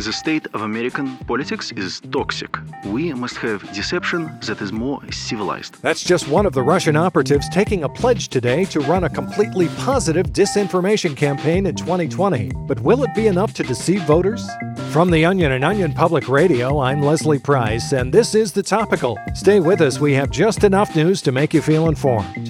The state of American politics is toxic. We must have deception that is more civilized. That's just one of the Russian operatives taking a pledge today to run a completely positive disinformation campaign in 2020. But will it be enough to deceive voters? From The Onion and Onion Public Radio, I'm Leslie Price, and this is The Topical. Stay with us, we have just enough news to make you feel informed.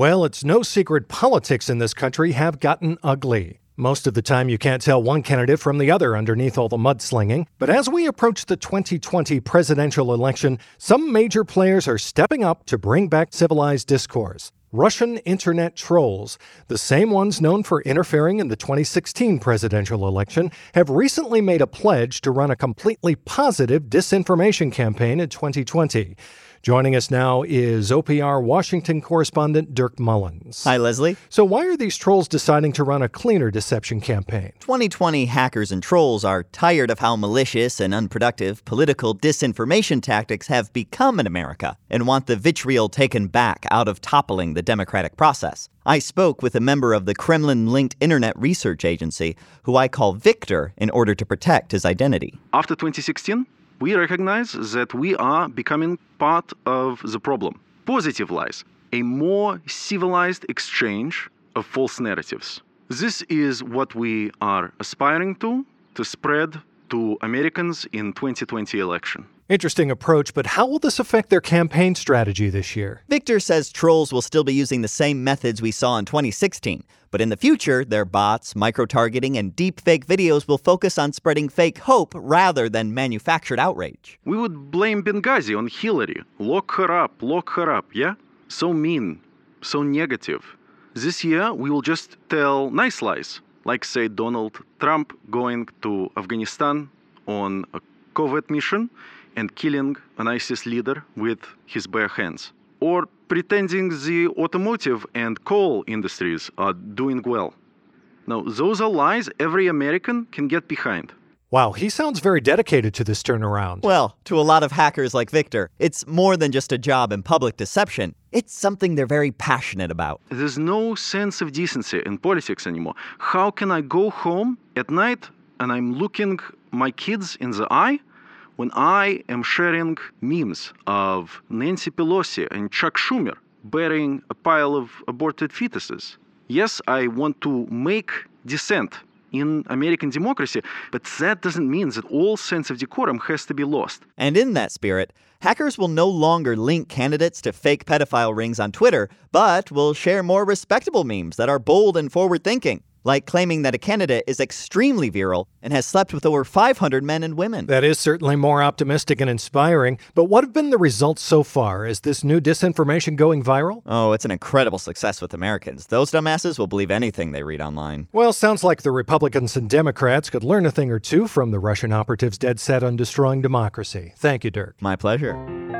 Well, it's no secret politics in this country have gotten ugly. Most of the time, you can't tell one candidate from the other underneath all the mudslinging. But as we approach the 2020 presidential election, some major players are stepping up to bring back civilized discourse. Russian internet trolls, the same ones known for interfering in the 2016 presidential election, have recently made a pledge to run a completely positive disinformation campaign in 2020. Joining us now is OPR Washington correspondent Dirk Mullins. Hi, Leslie. So, why are these trolls deciding to run a cleaner deception campaign? 2020 hackers and trolls are tired of how malicious and unproductive political disinformation tactics have become in America and want the vitriol taken back out of toppling the democratic process. I spoke with a member of the Kremlin linked Internet Research Agency, who I call Victor in order to protect his identity. After 2016, we recognize that we are becoming part of the problem. Positive lies, a more civilized exchange of false narratives. This is what we are aspiring to, to spread to Americans in 2020 election. Interesting approach, but how will this affect their campaign strategy this year? Victor says trolls will still be using the same methods we saw in 2016, but in the future, their bots, micro targeting, and deep fake videos will focus on spreading fake hope rather than manufactured outrage. We would blame Benghazi on Hillary. Lock her up, lock her up, yeah? So mean, so negative. This year, we will just tell nice lies, like, say, Donald Trump going to Afghanistan on a covert mission and killing an ISIS leader with his bare hands. Or pretending the automotive and coal industries are doing well. Now, those are lies every American can get behind. Wow, he sounds very dedicated to this turnaround. Well, to a lot of hackers like Victor, it's more than just a job in public deception. It's something they're very passionate about. There's no sense of decency in politics anymore. How can I go home at night and I'm looking my kids in the eye when I am sharing memes of Nancy Pelosi and Chuck Schumer burying a pile of aborted fetuses. Yes, I want to make dissent in American democracy, but that doesn't mean that all sense of decorum has to be lost. And in that spirit, hackers will no longer link candidates to fake pedophile rings on Twitter, but will share more respectable memes that are bold and forward thinking like claiming that a candidate is extremely virile and has slept with over 500 men and women. That is certainly more optimistic and inspiring. But what have been the results so far? Is this new disinformation going viral? Oh, it's an incredible success with Americans. Those dumbasses will believe anything they read online. Well, sounds like the Republicans and Democrats could learn a thing or two from the Russian operatives dead set on destroying democracy. Thank you, Dirk. My pleasure.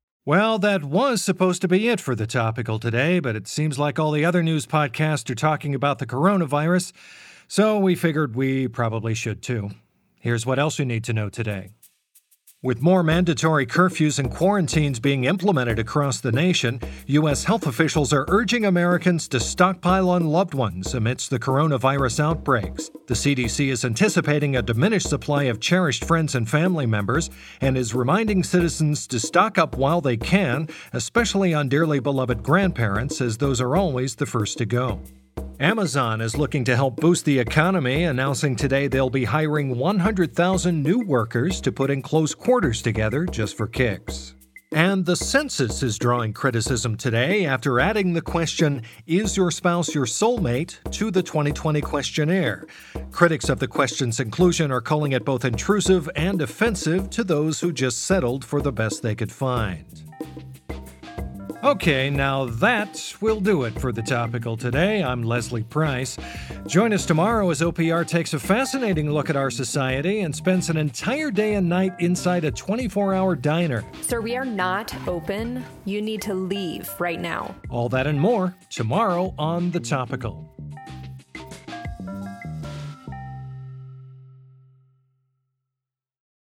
Well, that was supposed to be it for the topical today, but it seems like all the other news podcasts are talking about the coronavirus, so we figured we probably should too. Here's what else you need to know today. With more mandatory curfews and quarantines being implemented across the nation, U.S. health officials are urging Americans to stockpile on loved ones amidst the coronavirus outbreaks. The CDC is anticipating a diminished supply of cherished friends and family members and is reminding citizens to stock up while they can, especially on dearly beloved grandparents, as those are always the first to go. Amazon is looking to help boost the economy, announcing today they'll be hiring 100,000 new workers to put in close quarters together just for kicks. And the census is drawing criticism today after adding the question, Is your spouse your soulmate? to the 2020 questionnaire. Critics of the question's inclusion are calling it both intrusive and offensive to those who just settled for the best they could find. Okay, now that will do it for the topical today. I'm Leslie Price. Join us tomorrow as OPR takes a fascinating look at our society and spends an entire day and night inside a 24 hour diner. Sir, we are not open. You need to leave right now. All that and more tomorrow on The Topical.